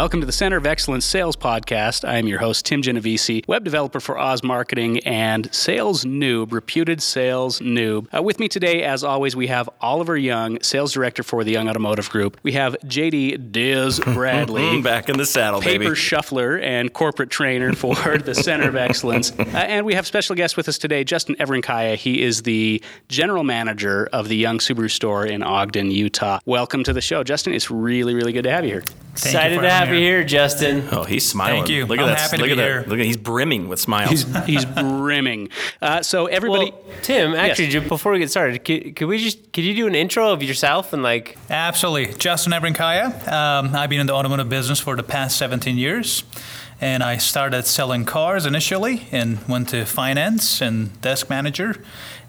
Welcome to the Center of Excellence Sales Podcast. I am your host, Tim Genovese, web developer for Oz Marketing and sales noob, reputed sales noob. Uh, with me today, as always, we have Oliver Young, sales director for the Young Automotive Group. We have JD Diz Bradley, Back in the saddle, paper baby. shuffler and corporate trainer for the Center of Excellence. Uh, and we have special guest with us today, Justin Evrankaya. He is the general manager of the Young Subaru store in Ogden, Utah. Welcome to the show, Justin. It's really, really good to have you here. Thank you Excited for to have having you here, Justin. Oh, he's smiling. Thank you. Look at I'm that. happy to look be at here. that. Look at he's brimming with smiles. He's, he's brimming. Uh, so everybody, Well, Tim, actually, Yes. before we get started, could, could we just could you do an intro of yourself and like Absolutely. Justin Evrankaya. Um, I've been in the automotive business for the past 17 years. And I started selling cars initially and went to finance and desk manager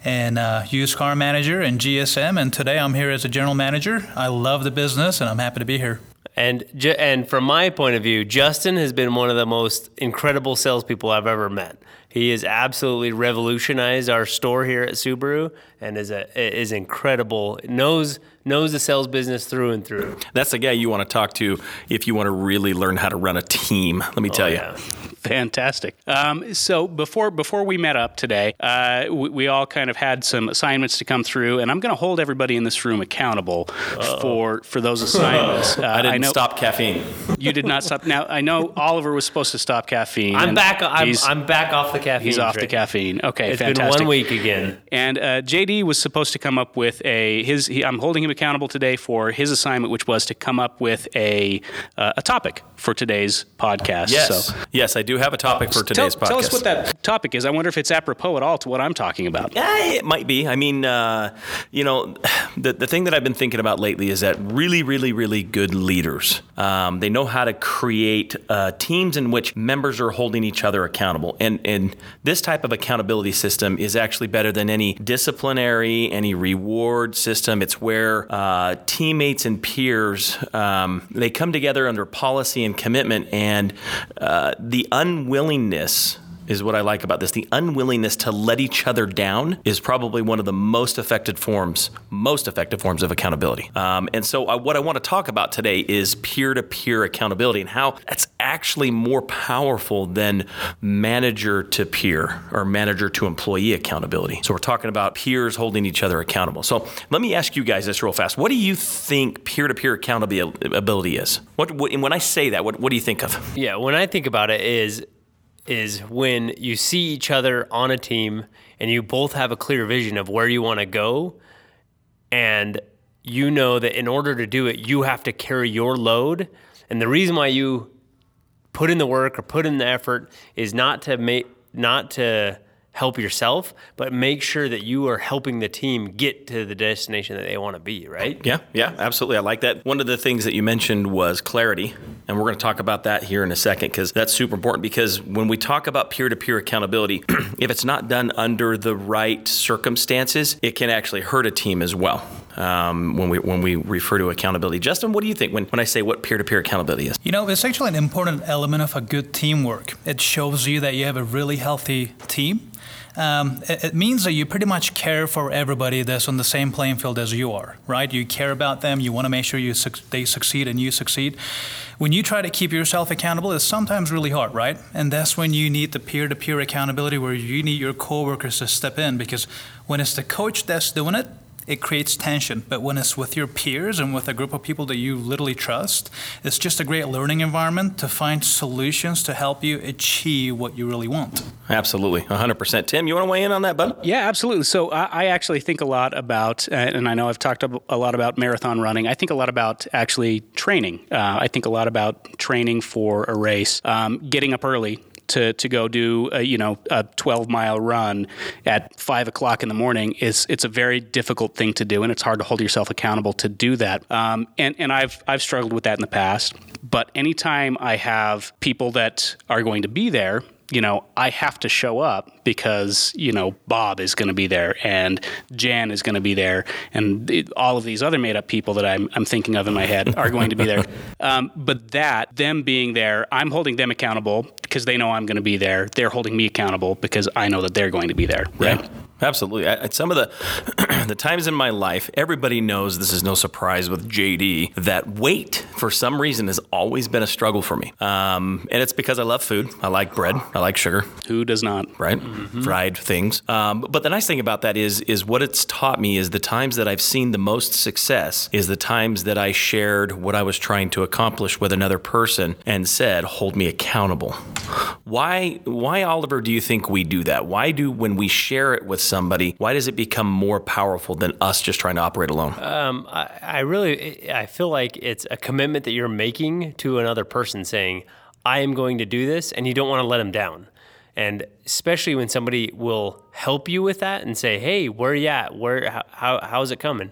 and uh, used car manager and GSM. And today I'm here as a general manager. I love the business and I'm happy to be here. And ju- and from my point of view, Justin has been one of the most incredible salespeople I've ever met. He has absolutely revolutionized our store here at Subaru and is a is incredible. knows knows the sales business through and through. That's the guy you want to talk to if you want to really learn how to run a team. Let me oh, tell you. yeah. Fantastic. Um, so before before we met up today, uh, we, we all kind of had some assignments to come through, and I'm going to hold everybody in this room accountable for for those assignments. Uh, I didn't know stop caffeine. you did not stop. Now I know Oliver was supposed to stop caffeine. I'm back. I'm, I'm back off the caffeine. he's off the caffeine. Okay, It's fantastic. been one week again. And uh, JD was supposed to come up with a his. He, I'm holding him accountable today for his assignment, which was to come up with a uh, a topic for today's podcast. Yes. So Yes, I do have a topic for tell, today's podcast. tell us what that topic is. I wonder if it's apropos at all to what I'm talking about. Yeah, it might be. I mean, uh, you know, the, the thing that I've been thinking about lately is that really, really, really good leaders, um, they know how to create uh, teams in which members are holding each other accountable. And, and this type of accountability system is actually better than any disciplinary, any reward system. It's where uh, teammates and peers, um, they come together under policy and commitment and uh, the unwillingness is what I like about this. The unwillingness to let each other down is probably one of the most effective forms, most effective forms of accountability. Um, and so, I, what I want to talk about today is peer-to-peer accountability and how that's actually more powerful than manager to peer or manager to employee accountability. So, we're talking about peers holding each other accountable. So, let me ask you guys this real fast. What do you think peer-to-peer accountability is? What, what and when I say that, what, what do you think of? Yeah, when I think about it is is when you see each other on a team and you both have a clear vision of where you want to go and you know that in order to do it you have to carry your load. And the reason why you put in the work or put in the effort is not to make not to help yourself but make sure that you are helping the team get to the destination that they want to be right Yeah, yeah, absolutely. I like that. One of the things that you mentioned was clarity, and we're going to talk about that here in a second because that's super important. Because when we talk about peer to peer accountability, if it's not done under the right circumstances, it can actually hurt a team as well. Um, when we when we refer to accountability, Justin, what do you think when, when I say what peer to peer accountability is? You know, it's actually an important element of a good teamwork. It shows you that you have a really healthy team. Um, it, it means that you pretty much care for everybody that's on the same playing field as you are, right? You care about them. You want to make sure you suc they succeed and you succeed. When you try to keep yourself accountable, it's sometimes really hard, right? And that's when you need the peer-to-peer accountability, where you need your coworkers to step in, because when it's the coach that's doing it, it creates tension. But when it's with your peers and with a group of people that you literally trust, it's just a great learning environment to find solutions to help you achieve what you really want. Absolutely, 100%. Tim, you want to weigh in on that, bud? Yeah, absolutely. So I, I actually think a lot about, and I know I've talked a lot about marathon running. I think a lot about actually training. Uh, I think a lot about training for a race, um, getting up early. To, to go do a, you know a 12 mile run at five o'clock in the morning is it's a very difficult thing to do and it's hard to hold yourself accountable to do that. Um, and and I've I've struggled with that in the past but anytime I have people that are going to be there you know, I have to show up because, you know, Bob is going to be there and Jan is going to be there and it, all of these other made up people that I'm, I'm thinking of in my head are going to be there. Um, but that, them being there, I'm holding them accountable because they know I'm going to be there. They're holding me accountable because I know that they're going to be there. Right. Yeah. Absolutely. I, some of the the times in my life, everybody knows this is no surprise with JD that weight for some reason has always been a struggle for me. Um, and it's because I love food. I like bread. I like sugar. Who does not? Right, mm-hmm. fried things. Um, but the nice thing about that is is what it's taught me is the times that I've seen the most success is the times that I shared what I was trying to accomplish with another person and said, "Hold me accountable." Why why Oliver do you think we do that? Why do when we share it with somebody, why does it become more powerful than us just trying to operate alone? Um, I, I really I feel like it's a commitment that you're making to another person saying, I am going to do this, and you don't want to let them down. And especially when somebody will help you with that and say, "Hey, where are you at? Where how how's it coming?"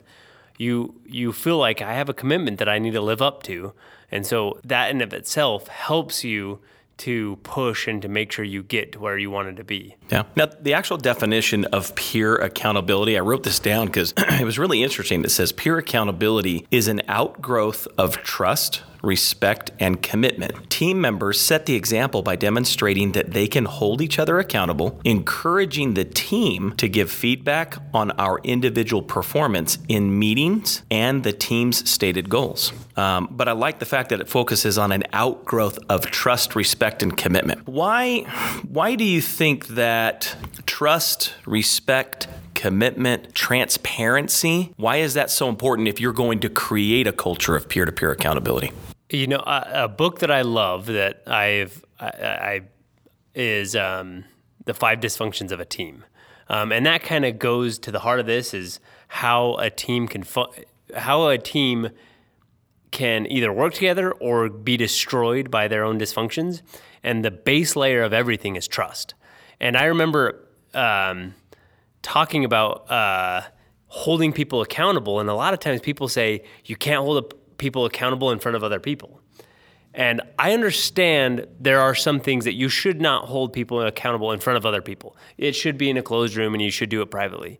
You you feel like I have a commitment that I need to live up to, and so that in of itself helps you to push and to make sure you get to where you wanted to be. Yeah. Now, the actual definition of peer accountability, I wrote this down because it was really interesting. It says peer accountability is an outgrowth of trust, respect, and commitment. Team members set the example by demonstrating that they can hold each other accountable, encouraging the team to give feedback on our individual performance in meetings and the team's stated goals. Um, but I like the fact that it focuses on an outgrowth of trust, respect, and commitment. Why, why do you think that trust, respect, commitment, transparency. Why is that so important if you're going to create a culture of peer to peer accountability? You know, a, a, book that I love that I've I, I is um, the Five Dysfunctions of a Team, um, and that kind of goes to the heart of this is how a team can fu- how a team can either work together or be destroyed by their own dysfunctions, and the base layer of everything is trust. And I remember um, talking about uh, holding people accountable, and a lot of times people say you can't hold people accountable in front of other people. And I understand there are some things that you should not hold people accountable in front of other people. It should be in a closed room and you should do it privately.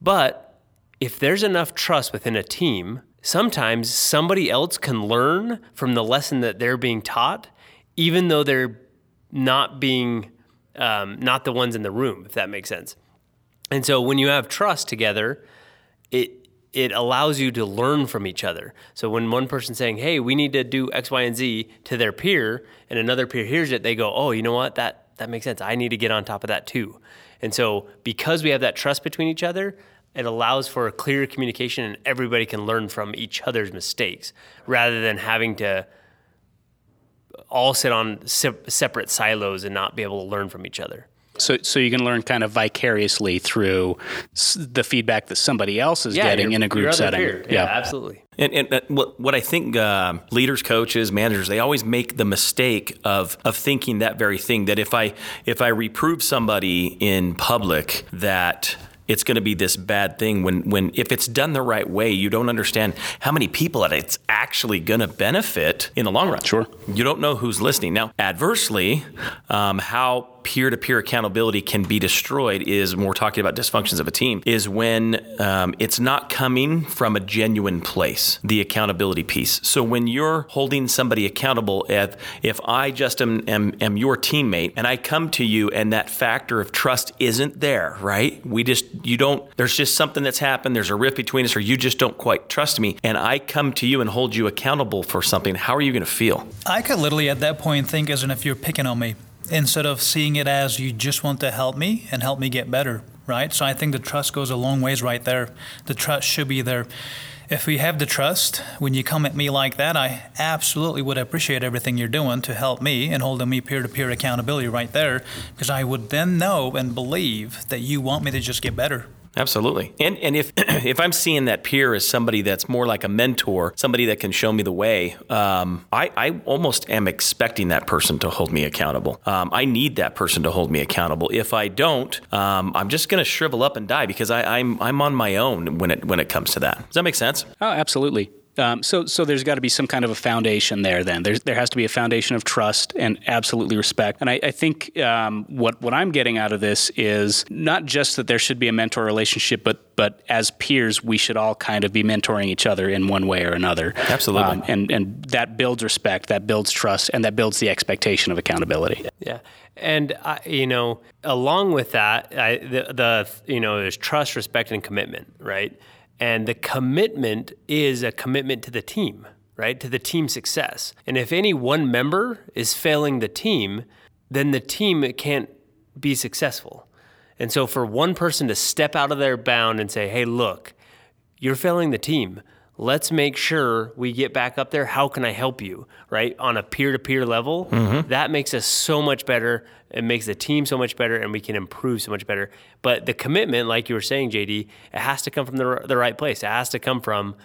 But if there's enough trust within a team, sometimes somebody else can learn from the lesson that they're being taught, even though they're not being, um, not the ones in the room, if that makes sense. And so when you have trust together, it it allows you to learn from each other. So when one person's saying, "Hey, we need to do X, Y, and Z" to their peer, and another peer hears it, they go, "Oh, you know what? That that makes sense. I need to get on top of that too." And so because we have that trust between each other, it allows for a clear communication, and everybody can learn from each other's mistakes rather than having to all sit on se- separate silos and not be able to learn from each other. So, so you can learn kind of vicariously through the feedback that somebody else is yeah, getting in a group setting. Yeah, yeah, absolutely. And, and uh, what, what I think uh, leaders, coaches, managers, they always make the mistake of of thinking that very thing that if I if I reprove somebody in public that it's going to be this bad thing when when if it's done the right way you don't understand how many people that it's actually going to benefit in the long run. Sure. You don't know who's listening. Now adversely um, how peer-to-peer accountability can be destroyed is when we're talking about dysfunctions of a team is when um, it's not coming from a genuine place the accountability piece. So when you're holding somebody accountable if if i just am, am, am your teammate and i come to you and that factor of trust isn't there right? We just you don't there's just something that's happened there's a rift between us or you just don't quite trust me and i come to you and hold you accountable for something how are you going to feel? I could literally at that point think as if you're picking on me instead of seeing it as you just want to help me and help me get better, right? So I think the trust goes a long ways right there. The trust should be there. If we have the trust, when you come at me like that, I absolutely would appreciate everything you're doing to help me and holding me peer to peer accountability right there, because I would then know and believe that you want me to just get better. Absolutely. And and if if I'm seeing that peer as somebody that's more like a mentor, somebody that can show me the way, um, I, I almost am expecting that person to hold me accountable. Um, I need that person to hold me accountable. If I don't, um, I'm just going to shrivel up and die because I, I'm I'm on my own when it when it comes to that. Does that make sense? Oh, absolutely. Um, so, so there's got to be some kind of a foundation there. Then there's, there has to be a foundation of trust and absolutely respect. And I, I think um, what what I'm getting out of this is not just that there should be a mentor relationship, but but as peers, we should all kind of be mentoring each other in one way or another. Absolutely. Um, and and that builds respect, that builds trust, and that builds the expectation of accountability. Yeah. And I, you know, along with that, I, the, the you know, there's trust, respect, and commitment, right? And the commitment is a commitment to the team, right? To the team success. And if any one member is failing the team, then the team can't be successful. And so for one person to step out of their bound and say, "Hey, look, you're failing the team let's make sure we get back up there. How can I help you? Right? On a peer to peer level, mm-hmm. that makes us so much better. It makes the team so much better and we can improve so much better. But the commitment, like you were saying, JD, it has to come from the, the right place. It has to come from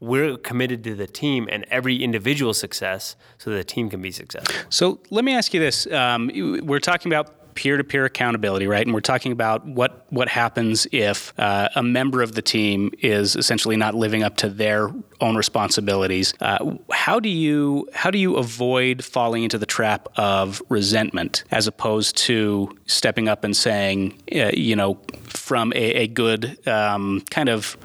we're committed to the team and every individual success so the team can be successful. So let me ask you this. Um, we're talking about peer-to-peer accountability, right? And we're talking about what what happens if uh, a member of the team is essentially not living up to their own responsibilities. Uh, how do you how do you avoid falling into the trap of resentment as opposed to stepping up and saying, uh, you know, from a, a good um, kind of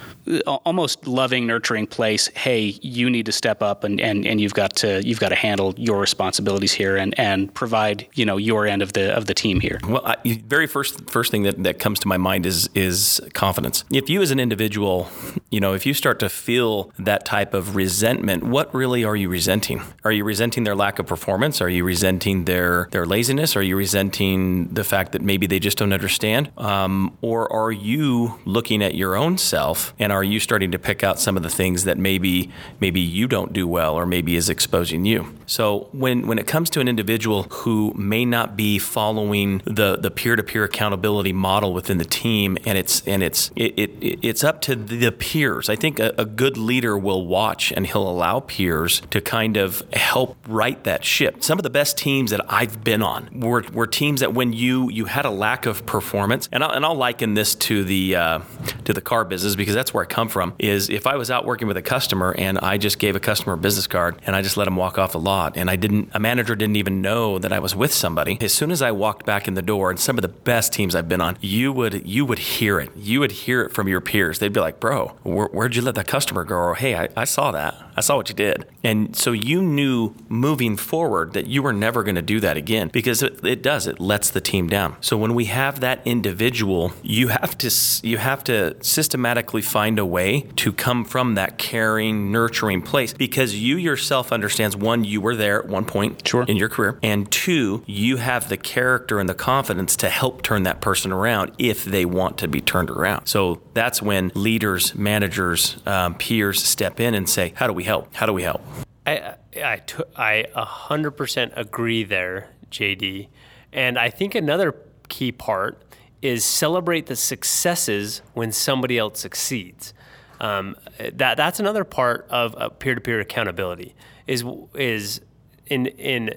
almost loving, nurturing place. Hey, you need to step up and, and, and you've got to you've got to handle your responsibilities here and, and provide you know your end of the of the team here. Well, I, very first first thing that, that comes to my mind is is confidence. If you as an individual, you know, if you start to feel that type of resentment, what really are you resenting? Are you resenting their lack of performance? Are you resenting their their laziness? Are you resenting the fact that maybe they just don't understand? Um, or are you looking at your own self and are you starting to pick out some of the things that maybe maybe you don't do well or maybe is exposing you? So when when it comes to an individual who may not be following the the peer-to-peer accountability model within the team and it's and it's it, it it's up to the peers. I think a, a good leader will watch and he'll allow peers to kind of help right that ship. Some of the best teams that I've been on were, were teams that when you you had a lack of performance and I'll, and I'll liken this to the uh, to the car business because that's where I come from. Is if I was out working with a customer and I just gave a customer a business card and I just let him walk off the lot and I didn't, a manager didn't even know that I was with somebody. As soon as I walked back in the door, and some of the best teams I've been on, you would you would hear it. You would hear it from your peers. They'd be like, "Bro, where, would you let that customer go?" Or, "Hey, I, I saw that. I saw what you did." And so you knew moving forward that you were never going to do that again because it, it does. It lets the team down. So when we have that individual, you have to you have to systematically find a way to come from that caring, nurturing place because you yourself understands one, you were there at one point sure. in your career, and two, you have the character and the confidence to help turn that person around if they want to be turned around. So that's when leaders, managers, um, peers step in and say, "How do we help? How do we help?" I I, I 100% agree there, JD. And I think another key part is celebrate the successes when somebody else succeeds. Um, that that's another part of peer-to-peer accountability. Is is in in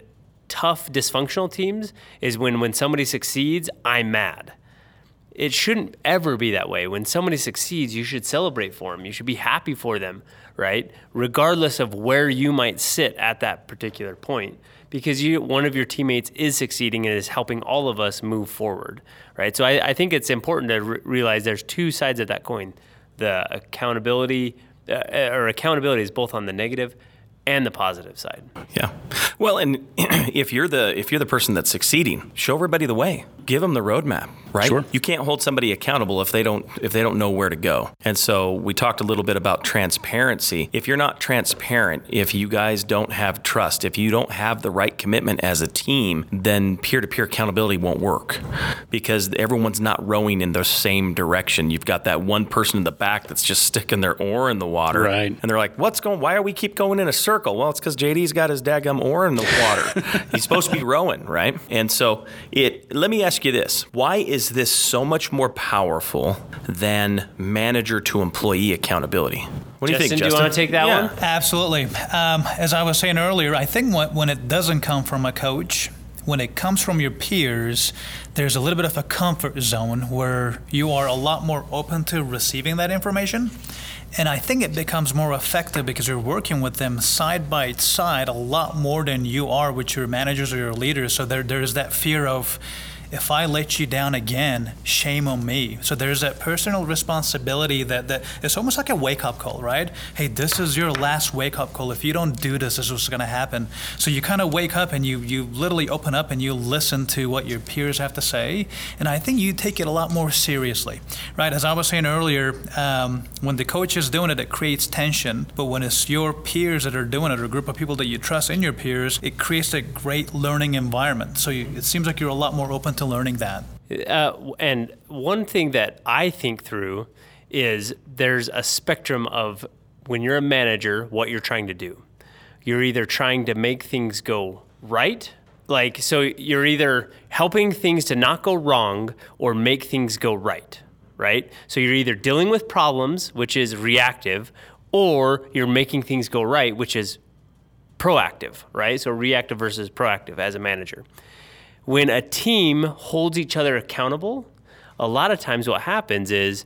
tough dysfunctional teams is when when somebody succeeds, I'm mad. It shouldn't ever be that way. When somebody succeeds, you should celebrate for them. You should be happy for them, right? Regardless of where you might sit at that particular point because you one of your teammates is succeeding and is helping all of us move forward, right? So I, I think it's important to re- realize there's two sides of that coin: the accountability uh, or accountability is both on the negative and the positive side. Yeah. Well, and if you're the if you're the person that's succeeding, show everybody the way. Give them the roadmap right? Sure. You can't hold somebody accountable if they don't if they don't know where to go. And so we talked a little bit about transparency. If you're not transparent, if you guys don't have trust, if you don't have the right commitment as a team, then peer-to-peer accountability won't work because everyone's not rowing in the same direction. You've got that one person in the back that's just sticking their oar in the water, right? And they're like, "What's going? Why are we keep going in a circle?" Well, it's because JD's got his daggum oar in the water. He's supposed to be rowing, right? And so it. Let me ask you this: Why is is this so much more powerful than manager to employee accountability? What do you think, Justin? Do you want to take that yeah. one? Absolutely. Um, as I was saying earlier, I think when, when it doesn't come from a coach, when it comes from your peers, there's a little bit of a comfort zone where you are a lot more open to receiving that information And I think it becomes more effective because you're working with them side by side a lot more than you are with your managers or your leaders. So there, there's that fear of, if I let you down again, shame on me. So there's that personal responsibility that, that it's almost like a wake up call, right? Hey, this is your last wake up call. If you don't do this, this is what's going to happen. So you kind of wake up and you, you literally open up and you listen to what your peers have to say. And I think you take it a lot more seriously, right? As I was saying earlier, um, when the coach is doing it, it creates tension. But when it's your peers that are doing it or a group of people that you trust in your peers, it creates a great learning environment. So you, it seems like you're a lot more open to learning that. Uh, and one thing that I think through is there's a spectrum of when you're a manager, what you're trying to do. You're either trying to make things go right, like, so you're either helping things to not go wrong or make things go right, right? So you're either dealing with problems, which is reactive, or you're making things go right, which is proactive, right? So reactive versus proactive as a manager when a team holds each other accountable, a lot of times what happens is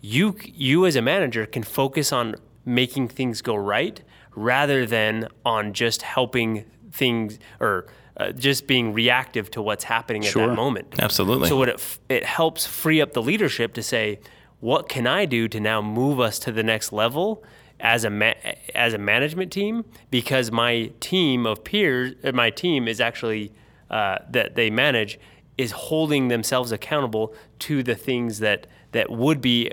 you you as a manager can focus on making things go right rather than on just helping things or uh, just being reactive to what's happening Sure. at that moment. Absolutely. So what it f- it helps free up the leadership to say, what can I do to now move us to the next level as a ma- as a management team? Because my team of peers, my team is actually uh, that they manage is holding themselves accountable to the things that that would be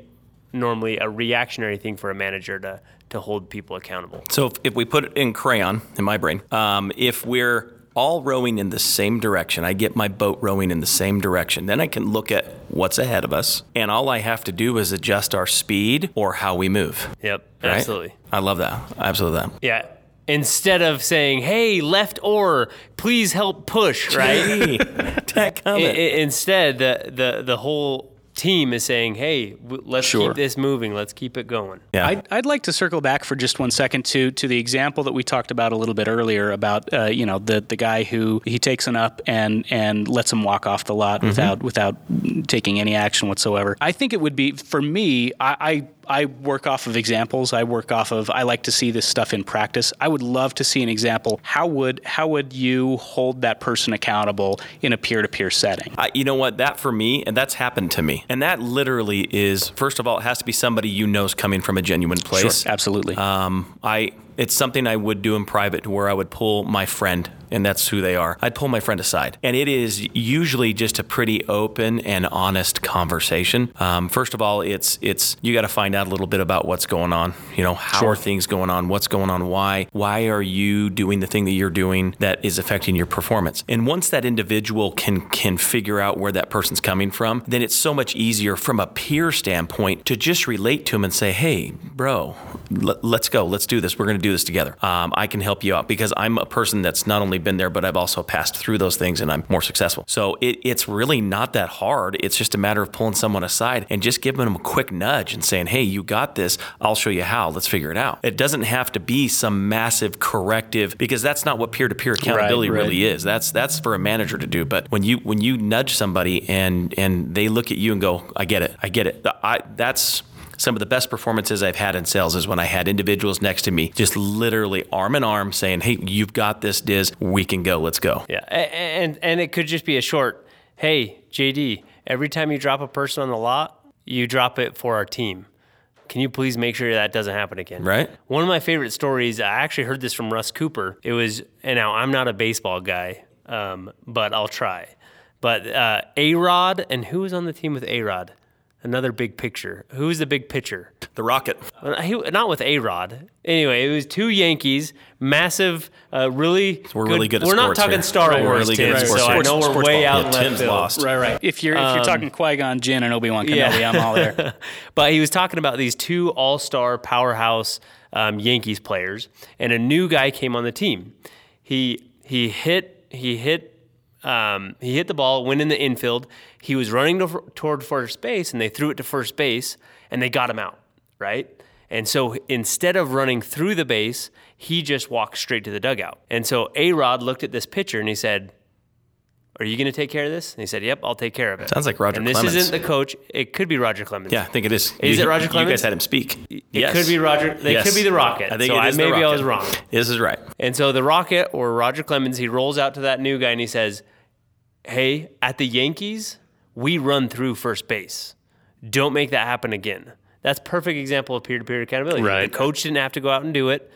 normally a reactionary thing for a manager to to hold people accountable. So if, if we put it in crayon in my brain, um, if we're all rowing in the same direction, I get my boat rowing in the same direction, then I can look at what's ahead of us, and all I have to do is adjust our speed or how we move. Yep, right? absolutely. I love that. I Absolutely that. Yeah. Instead of saying, "Hey, left or please help push," right? That comment. I- instead, the, the the whole team is saying, "Hey, w- let's Sure. keep this moving. Let's keep it going." yeah. I'd, I'd like to circle back for just one second to to the example that we talked about a little bit earlier about uh, you know the the guy who he takes an up and and lets him walk off the lot without without taking any action whatsoever. I think it would be for me. I. I I work off of examples. I work off of. I like to see this stuff in practice. I would love to see an example. How would how would you hold that person accountable in a peer to peer setting? I, you know what? That for me, and that's happened to me. And that literally is, first of all, it has to be somebody you know is coming from a genuine place. Sure, absolutely. Um, I it's something I would do in private where I would pull my friend, and that's who they are. I'd pull my friend aside, and it is usually just a pretty open and honest conversation. Um, first of all, it's it's you got to find out a little bit about what's going on. You know, how are things going on? What's going on? Why? Why are you doing the thing that you're doing that is affecting your performance? And once that individual can can figure out where that person's coming from, then it's so much easier from a peer standpoint to just relate to them and say, "Hey, bro, let, let's go. Let's do this. We're going to do this together. Um, I can help you out because I'm a person that's not only been there, but I've also passed through those things and I'm more successful. So it, it's really not that hard. It's just a matter of pulling someone aside and just giving them a quick nudge and saying, hey, you got this. I'll show you how. Let's figure it out. It doesn't have to be some massive corrective because that's not what peer to peer accountability right. really is. That's that's for a manager to do. But when you when you nudge somebody and and they look at you and go, I get it, I get it. I that's some of the best performances I've had in sales is when I had individuals next to me, just literally arm in arm, saying, "Hey, you've got this, Diz. We can go. Let's go." Yeah, and and it could just be a short. Hey, JD, every time you drop a person on the lot, you drop it for our team. Can you please make sure that doesn't happen again? Right. One of my favorite stories. I actually heard this from Russ Cooper. It was, and now I'm not a baseball guy, um, but I'll try. But uh, A Rod, and who was on the team with A Rod? Another big picture. Who's the big pitcher? The rocket. He, not with A Rod. Anyway, it was two Yankees, massive, uh, really. We're really good at We're not sports talking here. Star Right, we're Wars, really good Tim, at sports so I know we're Sports way ball. out Yeah, left Tim's field. lost. right, right. If you're if you're talking Qui Gon Jinn and Obi Wan Kenobi, Yeah. I'm all there. But he was talking about these two all-star powerhouse um, Yankees players, and a new guy came on the team. He he hit he hit um, he hit the ball, went in the infield. He was running to, toward first base, and they threw it to first base, and they got him out, right? And so instead of running through the base, he just walked straight to the dugout. And so A Rod looked at this pitcher and he said, Are you going to take care of this? And he said, Yep, I'll take care of it. Sounds like Roger And this Clemens. isn't the coach. It could be Roger Clemens. Yeah, I think it is. Is You- it Roger Clemens? You guys had him speak. It could be Roger. They could be the Rocket. I think so it is the maybe I was wrong. This is right. And so the Rocket or Roger Clemens, he rolls out to that new guy and he says, Hey, at the Yankees, we run through first base. Don't make that happen again. That's perfect example of peer-to-peer accountability. Right. The coach didn't have to go out and do it,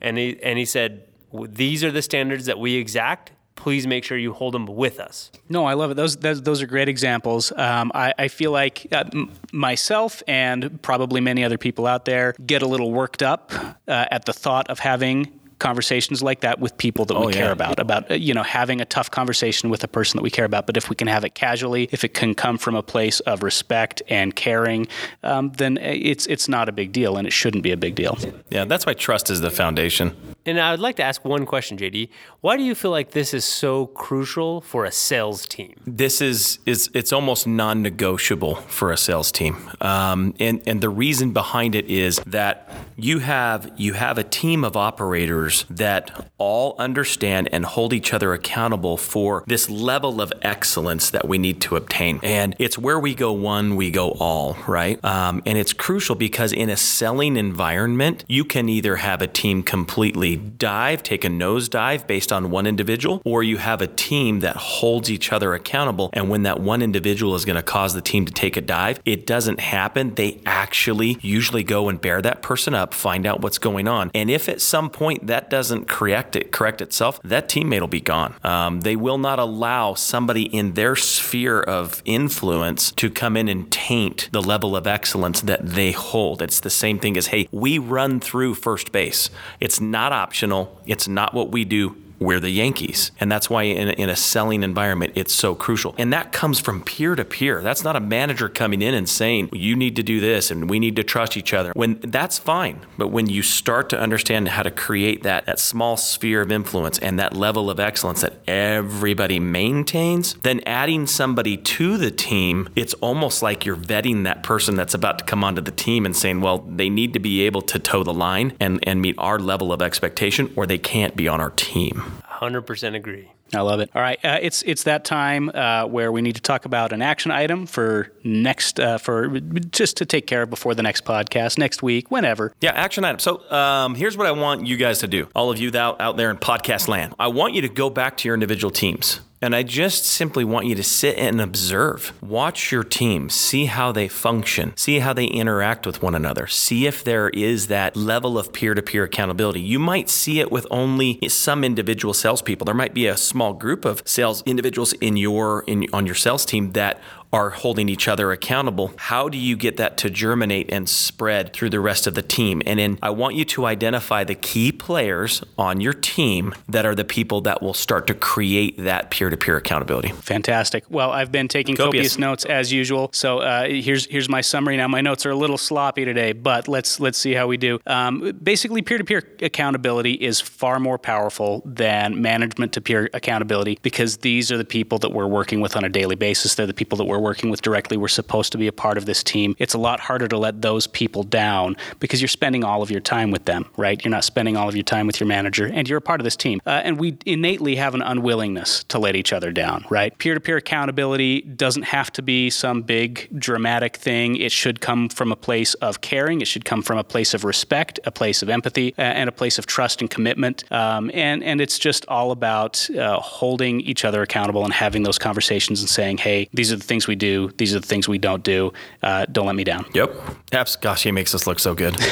and he and he said, "These are the standards that we exact. Please make sure you hold them with us." No, I love it. Those those, those are great examples. Um, I, I feel like uh, m- myself and probably many other people out there get a little worked up uh, at the thought of having conversations like that with people that Oh, we yeah. care about about uh, you know having a tough conversation with a person that we care about but if we can have it casually if it can come from a place of respect and caring um, then it's it's not a big deal and it shouldn't be a big deal Yeah, that's why trust is the foundation. And I would like to ask one question, JD. Why do you feel like this is so crucial for a sales team? This is is it's almost non-negotiable for a sales team, um, and and the reason behind it is that you have you have a team of operators that all understand and hold each other accountable for this level of excellence that we need to obtain, and it's where we go one, we go all, right? Um, and it's crucial because in a selling environment, you can either have a team completely dive, take a nosedive based on one individual, or you have a team that holds each other accountable. And when that one individual is going to cause the team to take a dive, it doesn't happen. They actually usually go and bear that person up, find out what's going on. And if at some point that doesn't correct it, correct itself, that teammate will be gone. Um, they will not allow somebody in their sphere of influence to come in and taint the level of excellence that they hold. It's the same thing as, hey, we run through first base. It's not optional. It's not what we do. We're the Yankees. And that's why in a, in a selling environment, it's so crucial. And that comes from peer to peer. That's not a manager coming in and saying, you need to do this and we need to trust each other. When that's fine. But when you start to understand how to create that, that small sphere of influence and that level of excellence that everybody maintains, then adding somebody to the team, it's almost like you're vetting that person that's about to come onto the team and saying, well, they need to be able to toe the line and, and meet our level of expectation or they can't be on our team. 100% agree. I love it. All right, uh, it's it's that time uh, where we need to talk about an action item for next uh, for just to take care of before the next podcast next week, whenever. Yeah, action item. So um, here's what I want you guys to do. All of you out, out there in podcast land. I want you to go back to your individual teams. And I just simply want you to sit and observe. Watch your team, see how they function, see how they interact with one another, see if there is that level of peer to peer accountability. You might see it with only some individual salespeople. There might be a small group of sales individuals in your in on your sales team that are holding each other accountable. How do you get that to germinate and spread through the rest of the team? And then I want you to identify the key players on your team that are the people that will start to create that peer to peer accountability. Fantastic. Well, I've been taking Copious. copious, notes as usual. So uh, here's here's my summary. Now my notes are a little sloppy today, but let's let's see how we do. Um, basically, peer-to-peer accountability is far more powerful than management-to-peer accountability because these are the people that we're working with on a daily basis. They're the people that we're working with directly. We're supposed to be a part of this team. It's a lot harder to let those people down because you're spending all of your time with them, right? You're not spending all of your time with your manager, and you're a part of this team. Uh, and we innately have an unwillingness to let each other down, right? Peer to peer accountability doesn't have to be some big dramatic thing. It should come from a place of caring, it should come from a place of respect, a place of empathy, and a place of trust and commitment. Um, and, and it's just all about uh, holding each other accountable and having those conversations and saying, hey, these are the things we do, these are the things we don't do. Uh, don't let me down. Yep. Apps, gosh, he makes us look so good.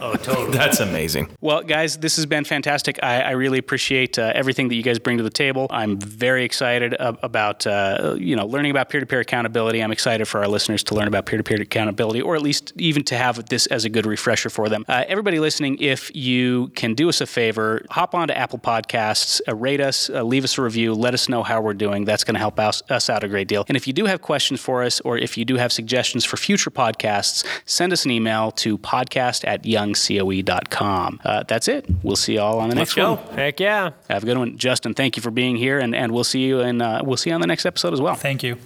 Oh, totally. That's amazing. Well, guys, this has been fantastic. I, I really appreciate uh, everything that you guys bring to the table. I'm very excited ab- about uh, you know learning about peer-to-peer accountability. I'm excited for our listeners to learn about peer-to-peer accountability, or at least even to have this as a good refresher for them. Uh, everybody listening, if you can do us a favor, hop on to Apple Podcasts, uh, rate us, uh, leave us a review, let us know how we're doing. That's going to help us, us out a great deal. And if you do have questions for us, or if you do have suggestions for future podcasts, send us an email to podcast at youngcoe.com. Uh, that's it. We'll see you all on the Let's next go. one. Heck yeah. Have a good one, Justin. Thank you for being here, and, and we'll see you and uh, we'll see you on the next episode as well. Thank you.